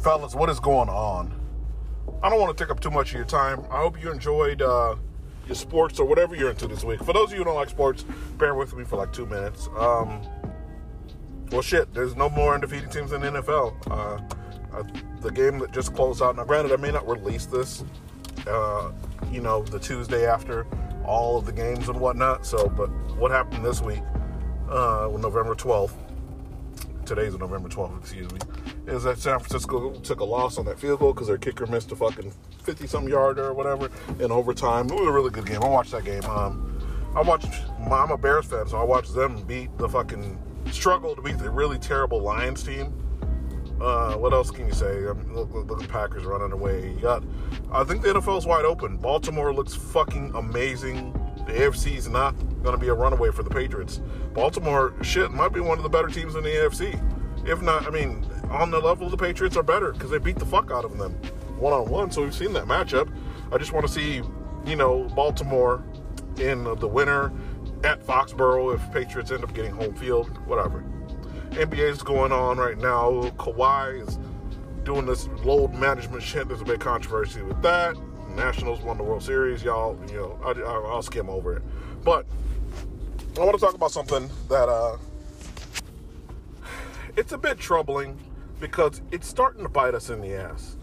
fellas, what is going on? I don't want to take up too much of your time. I hope you enjoyed uh, your sports or whatever you're into this week. For those of you who don't like sports, bear with me for like two minutes. Um, well, shit, there's no more undefeated teams in the NFL. Uh, uh, the game that just closed out. Now, granted, I may not release this, uh, you know, the Tuesday after all of the games and whatnot. So, but what happened this week, uh, November 12th, today's November 12th, excuse me, is that San Francisco took a loss on that field goal because their kicker missed a fucking 50 some yarder or whatever in overtime. It was a really good game. I watched that game. Um, I watched, I'm a Bears fan, so I watched them beat the fucking, struggle to beat the really terrible Lions team. Uh, what else can you say? Mean, look, look, look, the Packers running away. You got, I think the NFL's wide open. Baltimore looks fucking amazing. The AFC is not going to be a runaway for the Patriots. Baltimore, shit, might be one of the better teams in the AFC. If not, I mean, on the level, the Patriots are better because they beat the fuck out of them one on one. So we've seen that matchup. I just want to see, you know, Baltimore in the winter at Foxborough if Patriots end up getting home field, whatever. NBA is going on right now. Kawhi is doing this load management shit. There's a big controversy with that. Nationals won the World Series. Y'all, you know, I, will skim over it. But I want to talk about something that uh, it's a bit troubling because it's starting to bite us in the ass.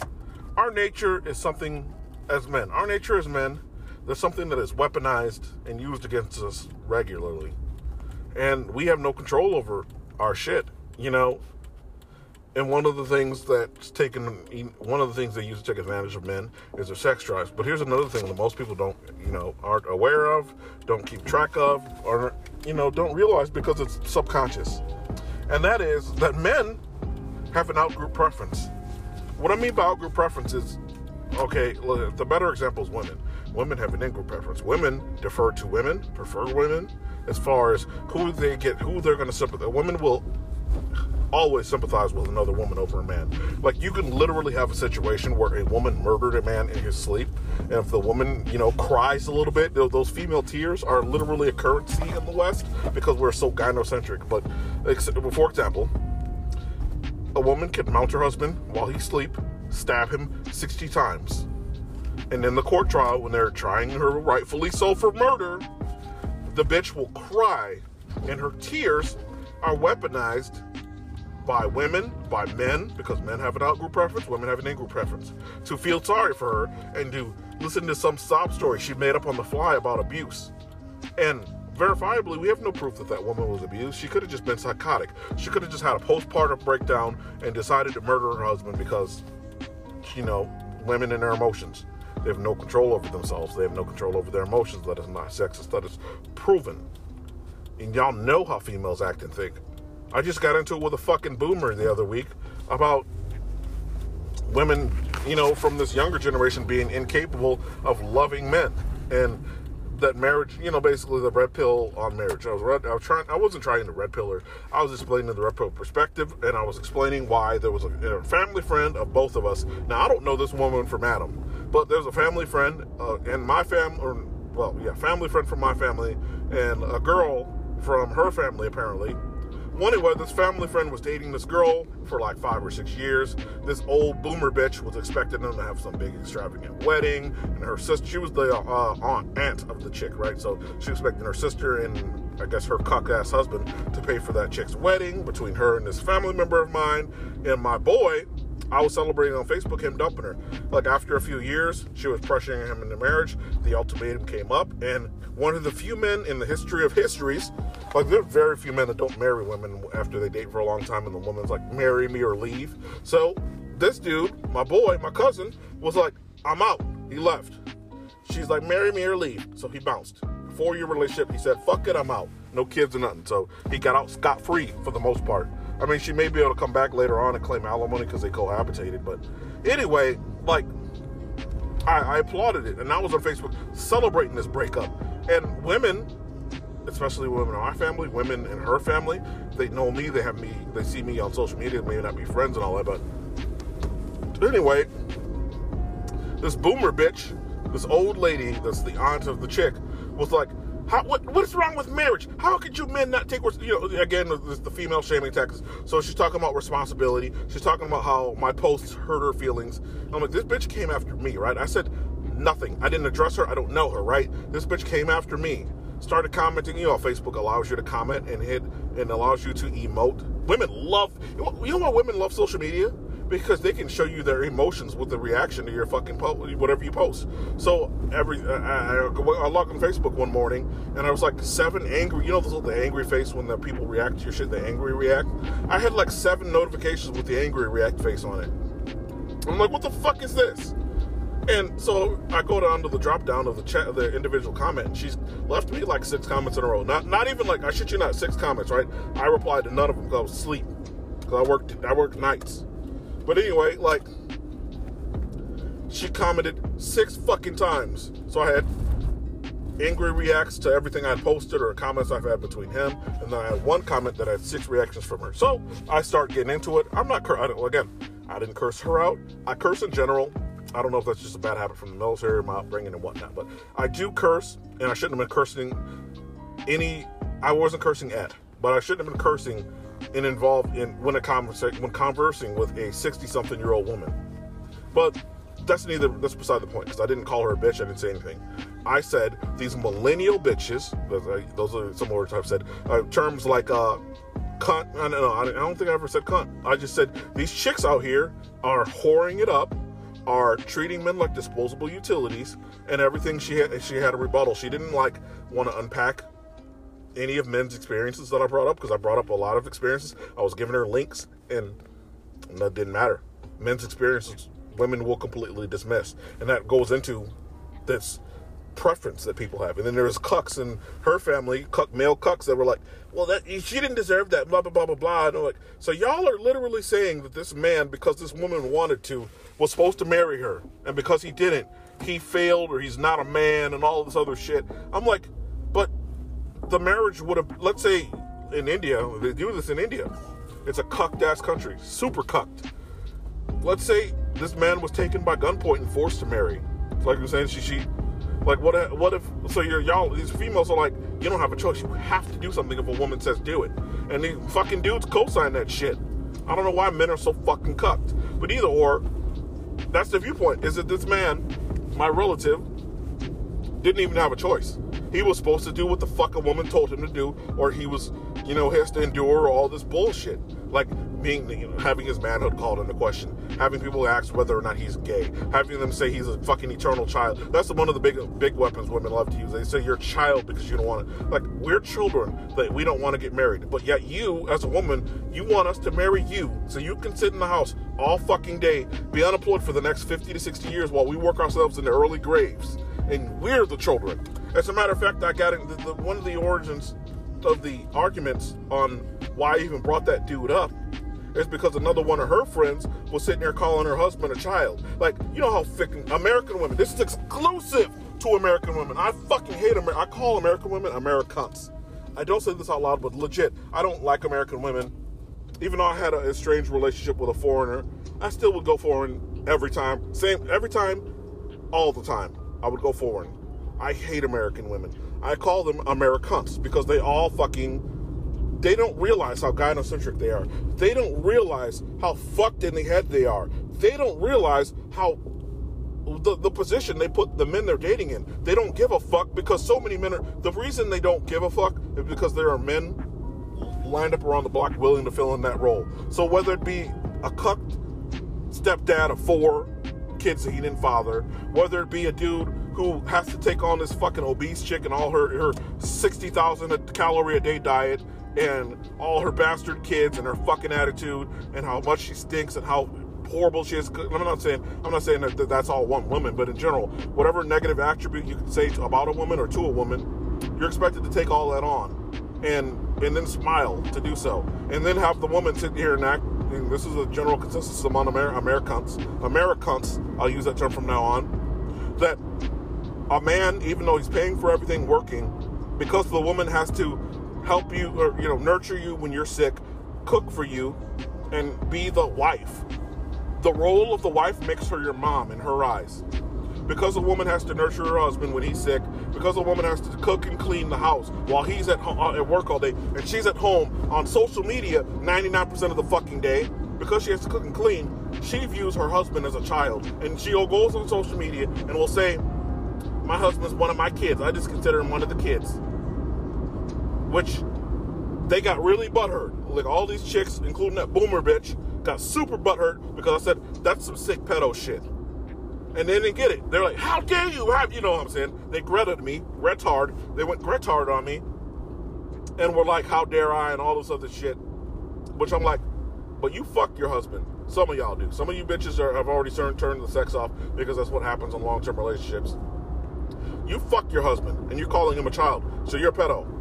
Our nature is something as men. Our nature as men, there's something that is weaponized and used against us regularly. And we have no control over our shit, you know. And one of the things that's taken, one of the things they use to take advantage of men is their sex drives. But here's another thing that most people don't, you know, aren't aware of, don't keep track of, or, you know, don't realize because it's subconscious. And that is that men have an outgroup preference. What I mean by outgroup preference is, okay, the better example is women. Women have an in-group preference. Women defer to women, prefer women, as far as who they get, who they're going to sympathize. Women will always sympathize with another woman over a man. Like you can literally have a situation where a woman murdered a man in his sleep, and if the woman, you know, cries a little bit, those female tears are literally a currency in the West because we're so gynocentric. But for example, a woman can mount her husband while he sleep, stab him 60 times. And in the court trial, when they're trying her rightfully so for murder, the bitch will cry, and her tears are weaponized by women, by men, because men have an outgroup preference, women have an in-group preference, to feel sorry for her and to listen to some sob story she made up on the fly about abuse. And verifiably, we have no proof that that woman was abused. She could have just been psychotic. She could have just had a postpartum breakdown and decided to murder her husband because, you know, women and their emotions. They have no control over themselves. They have no control over their emotions. That is not sexist. That is proven. And y'all know how females act and think. I just got into it with a fucking boomer the other week about women, you know, from this younger generation being incapable of loving men. And that marriage, you know, basically the red pill on marriage. I was red, I was trying, I wasn't trying to red pill her. I was explaining the red pill perspective, and I was explaining why there was a, a family friend of both of us. Now I don't know this woman from Adam, but there's a family friend uh, in my family, or well, yeah, family friend from my family, and a girl from her family apparently well, anyway, this family friend was dating this girl for like five or six years. This old boomer bitch was expecting them to have some big extravagant wedding, and her sister, she was the uh, aunt, aunt of the chick, right? So she was expecting her sister and I guess her cuck ass husband to pay for that chick's wedding between her and this family member of mine. And my boy, I was celebrating on Facebook him dumping her. Like after a few years, she was pressuring him into marriage. The ultimatum came up, and one of the few men in the history of histories, like there are very few men that don't marry women after they date for a long time, and the woman's like, marry me or leave. So this dude, my boy, my cousin, was like, I'm out. He left. She's like, marry me or leave. So he bounced. Four year relationship. He said, fuck it, I'm out. No kids or nothing. So he got out scot free for the most part. I mean, she may be able to come back later on and claim alimony because they cohabitated. But anyway, like, I, I applauded it. And I was on Facebook celebrating this breakup. And women, especially women in my family, women in her family, they know me, they have me, they see me on social media, may not be friends and all that. But anyway, this boomer bitch, this old lady that's the aunt of the chick, was like, How, what, what's wrong with marriage? How could you men not take, you know, again, the, the female shaming tactics. So she's talking about responsibility. She's talking about how my posts hurt her feelings. I'm like, this bitch came after me, right? I said nothing. I didn't address her. I don't know her, right? This bitch came after me. Started commenting. You know, Facebook allows you to comment and hit and allows you to emote. Women love, you know why women love social media? Because they can show you their emotions with the reaction to your fucking post, whatever you post. So every uh, I, I, I logged on Facebook one morning and I was like seven angry. You know the angry face when the people react to your shit, the angry react. I had like seven notifications with the angry react face on it. I'm like, what the fuck is this? And so I go down to the drop down of the chat, the individual comment, and she's left me like six comments in a row. Not not even like I shit you not, six comments, right? I replied to none of them because I was asleep. Because I worked I worked nights. But anyway, like, she commented six fucking times. So I had angry reacts to everything I posted or comments I've had between him, and then I had one comment that had six reactions from her. So I start getting into it. I'm not, cur- I again, I didn't curse her out. I curse in general. I don't know if that's just a bad habit from the military, or my upbringing, and whatnot, but I do curse, and I shouldn't have been cursing any. I wasn't cursing at, but I shouldn't have been cursing and involved in when a conversation when conversing with a 60 something year old woman. But that's neither that's beside the point because I didn't call her a bitch. I didn't say anything. I said these millennial bitches. Those are some words I've said. Uh, terms like uh, cunt. I don't know. I don't think I ever said cunt. I just said these chicks out here are whoring it up, are treating men like disposable utilities, and everything she had. She had a rebuttal. She didn't like want to unpack any of men's experiences that I brought up because I brought up a lot of experiences. I was giving her links, and that didn't matter. Men's experiences, women will completely dismiss, and that goes into this preference that people have. And then there's cucks in her family, cuck male cucks that were like, "Well, that she didn't deserve that." Blah blah blah blah blah. And I'm like, so y'all are literally saying that this man, because this woman wanted to, was supposed to marry her, and because he didn't, he failed or he's not a man and all this other shit. I'm like, the marriage would have, let's say in India, they do this in India. It's a cucked ass country, super cucked. Let's say this man was taken by gunpoint and forced to marry. Like you're saying, she, she, like what? What if? So you're y'all. These females are like, you don't have a choice. You have to do something if a woman says do it. And these fucking dudes co-sign that shit. I don't know why men are so fucking cucked. But either or, that's the viewpoint. Is that this man, my relative, didn't even have a choice. He was supposed to do what the fuck a woman told him to do, or he was, you know, has to endure all this bullshit. Like being, you know, having his manhood called into question, having people ask whether or not he's gay, having them say he's a fucking eternal child. That's one of the big, big weapons women love to use. They say you're a child because you don't want to. Like we're children that we don't want to get married, but yet you, as a woman, you want us to marry you so you can sit in the house all fucking day, be unemployed for the next 50 to 60 years while we work ourselves into early graves, and we're the children. As a matter of fact, I got it. The, the, one of the origins of the arguments on why I even brought that dude up is because another one of her friends was sitting there calling her husband a child. Like, you know how fucking American women. This is exclusive to American women. I fucking hate America. I call American women Americans. I don't say this out loud, but legit, I don't like American women. Even though I had a, a strange relationship with a foreigner, I still would go foreign every time. Same every time, all the time. I would go foreign. I hate American women. I call them Americans because they all fucking they don't realize how gynocentric they are. They don't realize how fucked in the head they are. They don't realize how the, the position they put the men they're dating in. They don't give a fuck because so many men are the reason they don't give a fuck is because there are men lined up around the block willing to fill in that role. So whether it be a cucked stepdad of four kids that didn't father, whether it be a dude who has to take on this fucking obese chick and all her, her 60,000 calorie a day diet and all her bastard kids and her fucking attitude and how much she stinks and how horrible she is. I'm not saying I'm not saying that that's all one woman, but in general, whatever negative attribute you can say about a woman or to a woman, you're expected to take all that on and and then smile to do so, and then have the woman sit here and act. And this is a general consensus among Amer- Americans. Americans, I'll use that term from now on. That a man, even though he's paying for everything working, because the woman has to help you or you know nurture you when you're sick, cook for you, and be the wife. The role of the wife makes her your mom in her eyes. Because a woman has to nurture her husband when he's sick, because a woman has to cook and clean the house while he's at ho- uh, at work all day, and she's at home on social media 99% of the fucking day because she has to cook and clean. She views her husband as a child, and she goes on social media and will say, "My husband's one of my kids. I just consider him one of the kids," which they got really butthurt. Like all these chicks, including that boomer bitch, got super butthurt because I said that's some sick pedo shit. And they get it. They're like, how dare you have, you know what I'm saying? They Gretaed me, retard. They went retard on me. And were like, how dare I, and all this other shit. Which I'm like, but you fuck your husband. Some of y'all do. Some of you bitches are, have already turned, turned the sex off because that's what happens in long term relationships. You fuck your husband and you're calling him a child. So you're a pedo.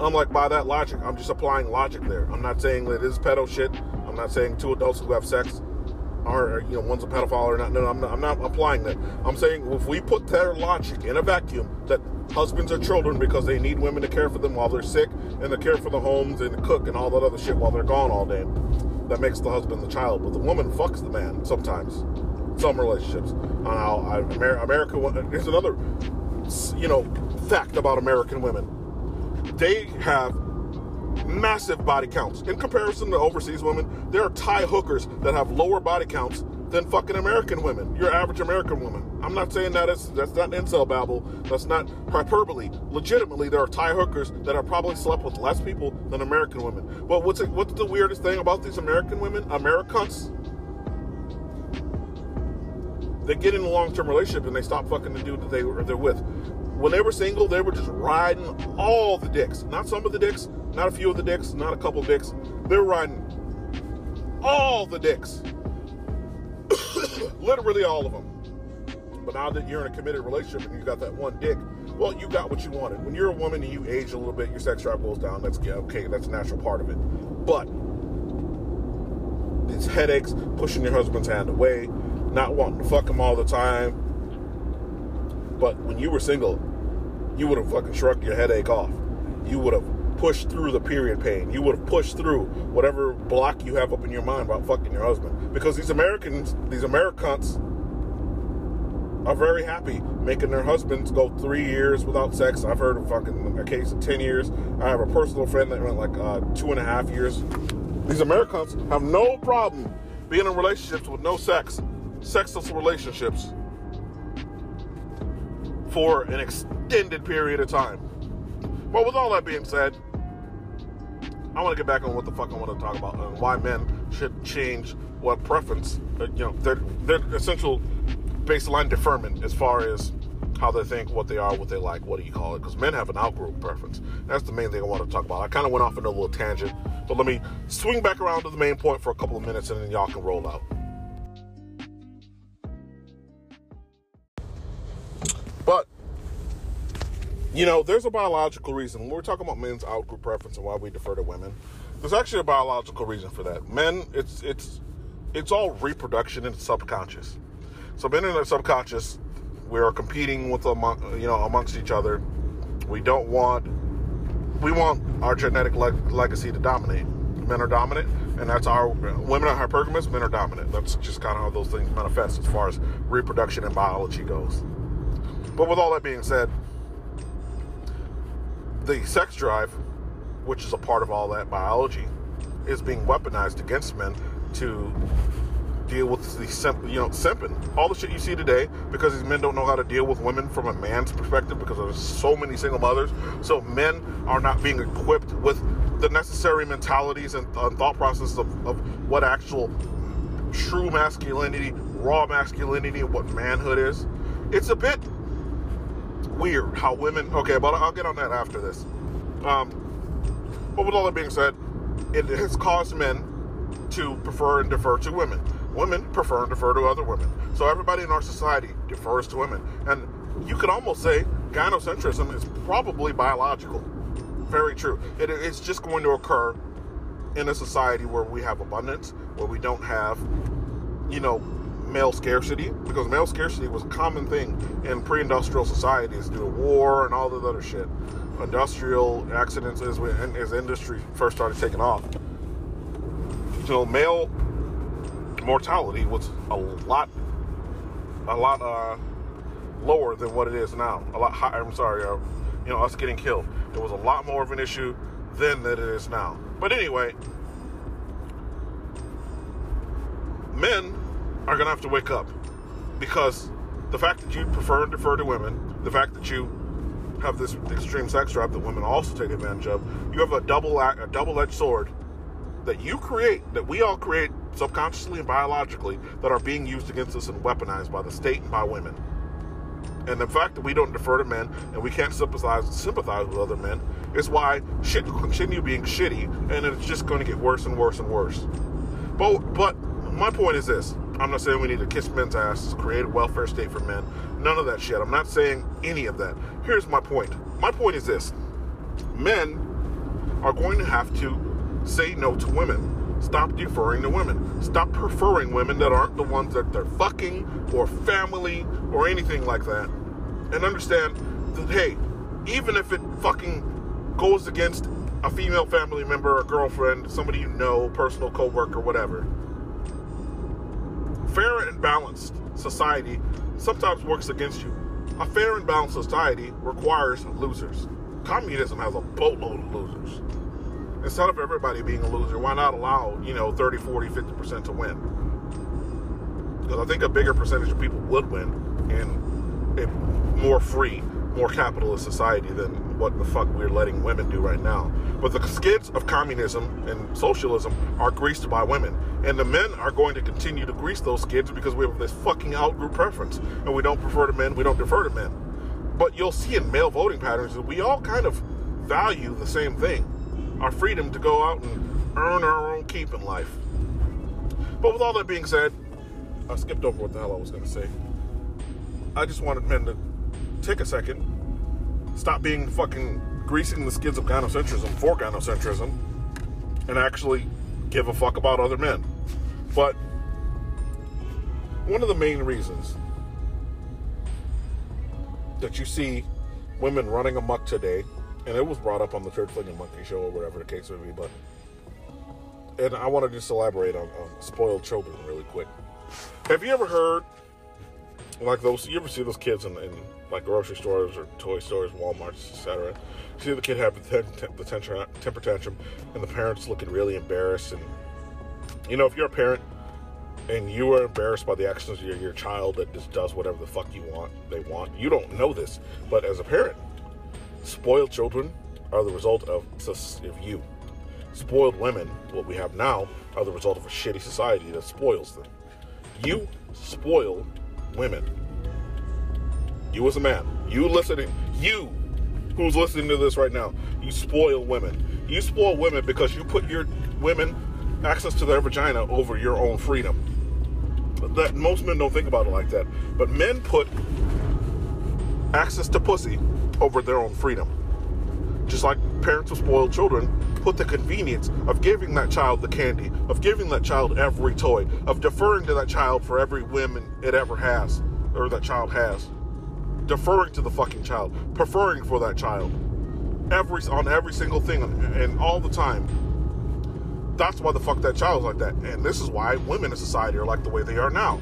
I'm like, by that logic, I'm just applying logic there. I'm not saying that it is pedo shit. I'm not saying two adults who have sex are, you know, one's a pedophile or not. No, I'm not, I'm not applying that. I'm saying if we put their logic in a vacuum, that husbands are children because they need women to care for them while they're sick and to care for the homes and cook and all that other shit while they're gone all day. That makes the husband the child, but the woman fucks the man sometimes. Some relationships. Uh, I, America, there's another, you know, fact about American women. They have massive body counts. In comparison to overseas women, there are Thai hookers that have lower body counts than fucking American women. Your average American woman. I'm not saying that that's not incel babble. That's not hyperbole. Legitimately, there are Thai hookers that have probably slept with less people than American women. But what's what's the weirdest thing about these American women? Americans. They get in a long-term relationship and they stop fucking the dude that they were they're with. When they were single, they were just riding all the dicks. Not some of the dicks, not a few of the dicks, not a couple of dicks. They were riding all the dicks. Literally all of them. But now that you're in a committed relationship and you got that one dick, well, you got what you wanted. When you're a woman and you age a little bit, your sex drive goes down. That's okay. That's a natural part of it. But these headaches, pushing your husband's hand away, not wanting to fuck him all the time. But when you were single, you would have fucking shrugged your headache off. You would have pushed through the period pain. You would have pushed through whatever block you have up in your mind about fucking your husband. Because these Americans, these Americans, are very happy making their husbands go three years without sex. I've heard of fucking a case of 10 years. I have a personal friend that went like uh, two and a half years. These Americans have no problem being in relationships with no sex, sexless relationships for an extended period of time. But with all that being said, I want to get back on what the fuck I want to talk about and why men should change what preference, uh, you know, their their essential baseline deferment as far as how they think, what they are, what they like, what do you call it? Because men have an outgroup preference. That's the main thing I want to talk about. I kind of went off into a little tangent, but let me swing back around to the main point for a couple of minutes and then y'all can roll out. You know, there's a biological reason. When we're talking about men's outgroup preference and why we defer to women, there's actually a biological reason for that. Men, it's it's it's all reproduction and subconscious. So men in their subconscious, we are competing with among, you know amongst each other. We don't want we want our genetic leg- legacy to dominate. Men are dominant, and that's our women are hypergamous. Men are dominant. That's just kind of how those things manifest as far as reproduction and biology goes. But with all that being said, the sex drive, which is a part of all that biology, is being weaponized against men to deal with the simp, you know, simping. All the shit you see today because these men don't know how to deal with women from a man's perspective because there's so many single mothers. So men are not being equipped with the necessary mentalities and uh, thought processes of, of what actual true masculinity, raw masculinity, and what manhood is. It's a bit weird how women. Okay, but I'll get on that after this. Um, but with all that being said, it has caused men to prefer and defer to women. Women prefer and defer to other women. So everybody in our society defers to women. And you could almost say gynocentrism is probably biological. Very true. It, it's just going to occur in a society where we have abundance, where we don't have, you know, male scarcity, because male scarcity was a common thing in pre-industrial societies due to war and all that other shit. Industrial accidents as, as industry first started taking off. Know, male mortality was a lot, a lot uh, lower than what it is now. A lot higher. I'm sorry, uh, you know, us getting killed. It was a lot more of an issue then than it is now. But anyway, men are gonna have to wake up because the fact that you prefer and defer to women, the fact that you have this extreme sex drive that women also take advantage of, you have a double a double-edged sword that you create, that we all create subconsciously and biologically, that are being used against us and weaponized by the state and by women. And the fact that we don't defer to men and we can't sympathize sympathize with other men is why shit will continue being shitty and it's just going to get worse and worse and worse. But but my point is this. I'm not saying we need to kiss men's asses, create a welfare state for men. None of that shit. I'm not saying any of that. Here's my point. My point is this. Men are going to have to say no to women. Stop deferring to women. Stop preferring women that aren't the ones that they're fucking or family or anything like that. And understand that, hey, even if it fucking goes against a female family member, a girlfriend, somebody you know, personal coworker, whatever, fair and balanced society sometimes works against you. A fair and balanced society requires losers. Communism has a boatload of losers instead of everybody being a loser, why not allow, you know, 30, 40, 50% to win? Because I think a bigger percentage of people would win in a more free, more capitalist society than what the fuck we're letting women do right now. But the skids of communism and socialism are greased by women. And the men are going to continue to grease those skids because we have this fucking outgroup preference. And we don't prefer to men, we don't defer to men. But you'll see in male voting patterns that we all kind of value the same thing our freedom to go out and earn our own keep in life. But with all that being said, I skipped over what the hell I was going to say. I just wanted men to take a second, stop being fucking greasing the skids of gynocentrism for gynocentrism, and actually give a fuck about other men. But one of the main reasons that you see women running amok today and it was brought up on the Turd Flinging Monkey show or whatever the case may be. But and I want to just elaborate on, on spoiled children really quick. Have you ever heard like those? You ever see those kids in, in like grocery stores or toy stores, WalMarts, etc. See the kid have the, the temper, temper tantrum, and the parents looking really embarrassed. And you know, if you're a parent and you are embarrassed by the actions of your, your child that just does whatever the fuck you want, they want. You don't know this, but as a parent, Spoiled children are the result of, of you. Spoiled women, what we have now, are the result of a shitty society that spoils them. You spoil women. You as a man, you listening, you who's listening to this right now, you spoil women. You spoil women because you put your women access to their vagina over your own freedom. That most men don't think about it like that. But men put access to pussy over their own freedom. Just like parents of spoiled children put the convenience of giving that child the candy, of giving that child every toy, of deferring to that child for every whim it ever has, or that child has. Deferring to the fucking child, preferring for that child. Every on every single thing and all the time. That's why the fuck that child's like that. And this is why women in society are like the way they are now.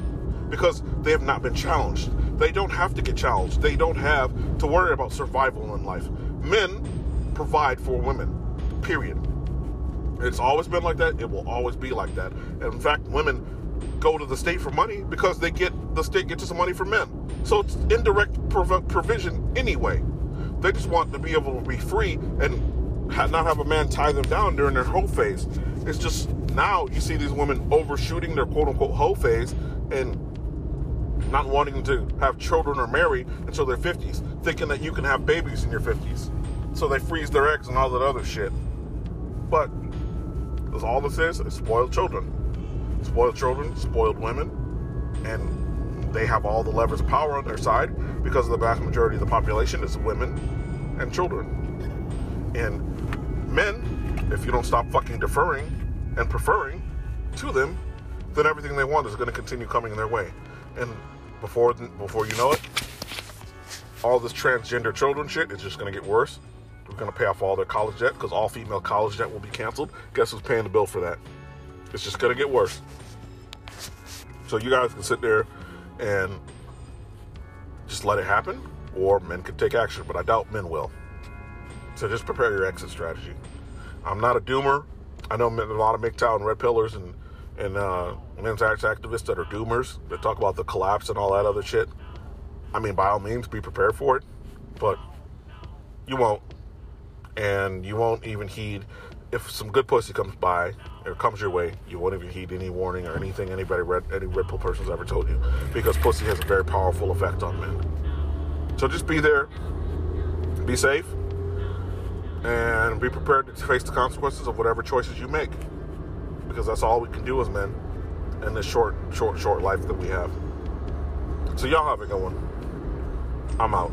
Because they have not been challenged they don't have to get challenged. They don't have to worry about survival in life. Men provide for women, period. It's always been like that. It will always be like that. And in fact, women go to the state for money because they get the state gets some money from men. So it's indirect prov- provision anyway. They just want to be able to be free and ha- not have a man tie them down during their hoe phase. It's just now you see these women overshooting their quote unquote hoe phase and not wanting to have children or marry until their 50s, thinking that you can have babies in your 50s. So they freeze their eggs and all that other shit. But that's all this is, is spoiled children. Spoiled children, spoiled women, and they have all the levers of power on their side because of the vast majority of the population is women and children. And men, if you don't stop fucking deferring and preferring to them, then everything they want is going to continue coming in their way. And before before you know it, all this transgender children shit is just gonna get worse. We're gonna pay off all their college debt because all female college debt will be canceled. Guess who's paying the bill for that? It's just gonna get worse. So you guys can sit there and just let it happen, or men could take action, but I doubt men will. So just prepare your exit strategy. I'm not a doomer. I know a lot of MGTOW and red pillars and and uh, men's rights activists that are doomers that talk about the collapse and all that other shit. I mean, by all means, be prepared for it, but you won't, and you won't even heed if some good pussy comes by or comes your way. You won't even heed any warning or anything anybody red any red pill person's ever told you because pussy has a very powerful effect on men. So just be there, be safe, and be prepared to face the consequences of whatever choices you make because that's all we can do as men in this short, short, short life that we have. So y'all have a good one. I'm out.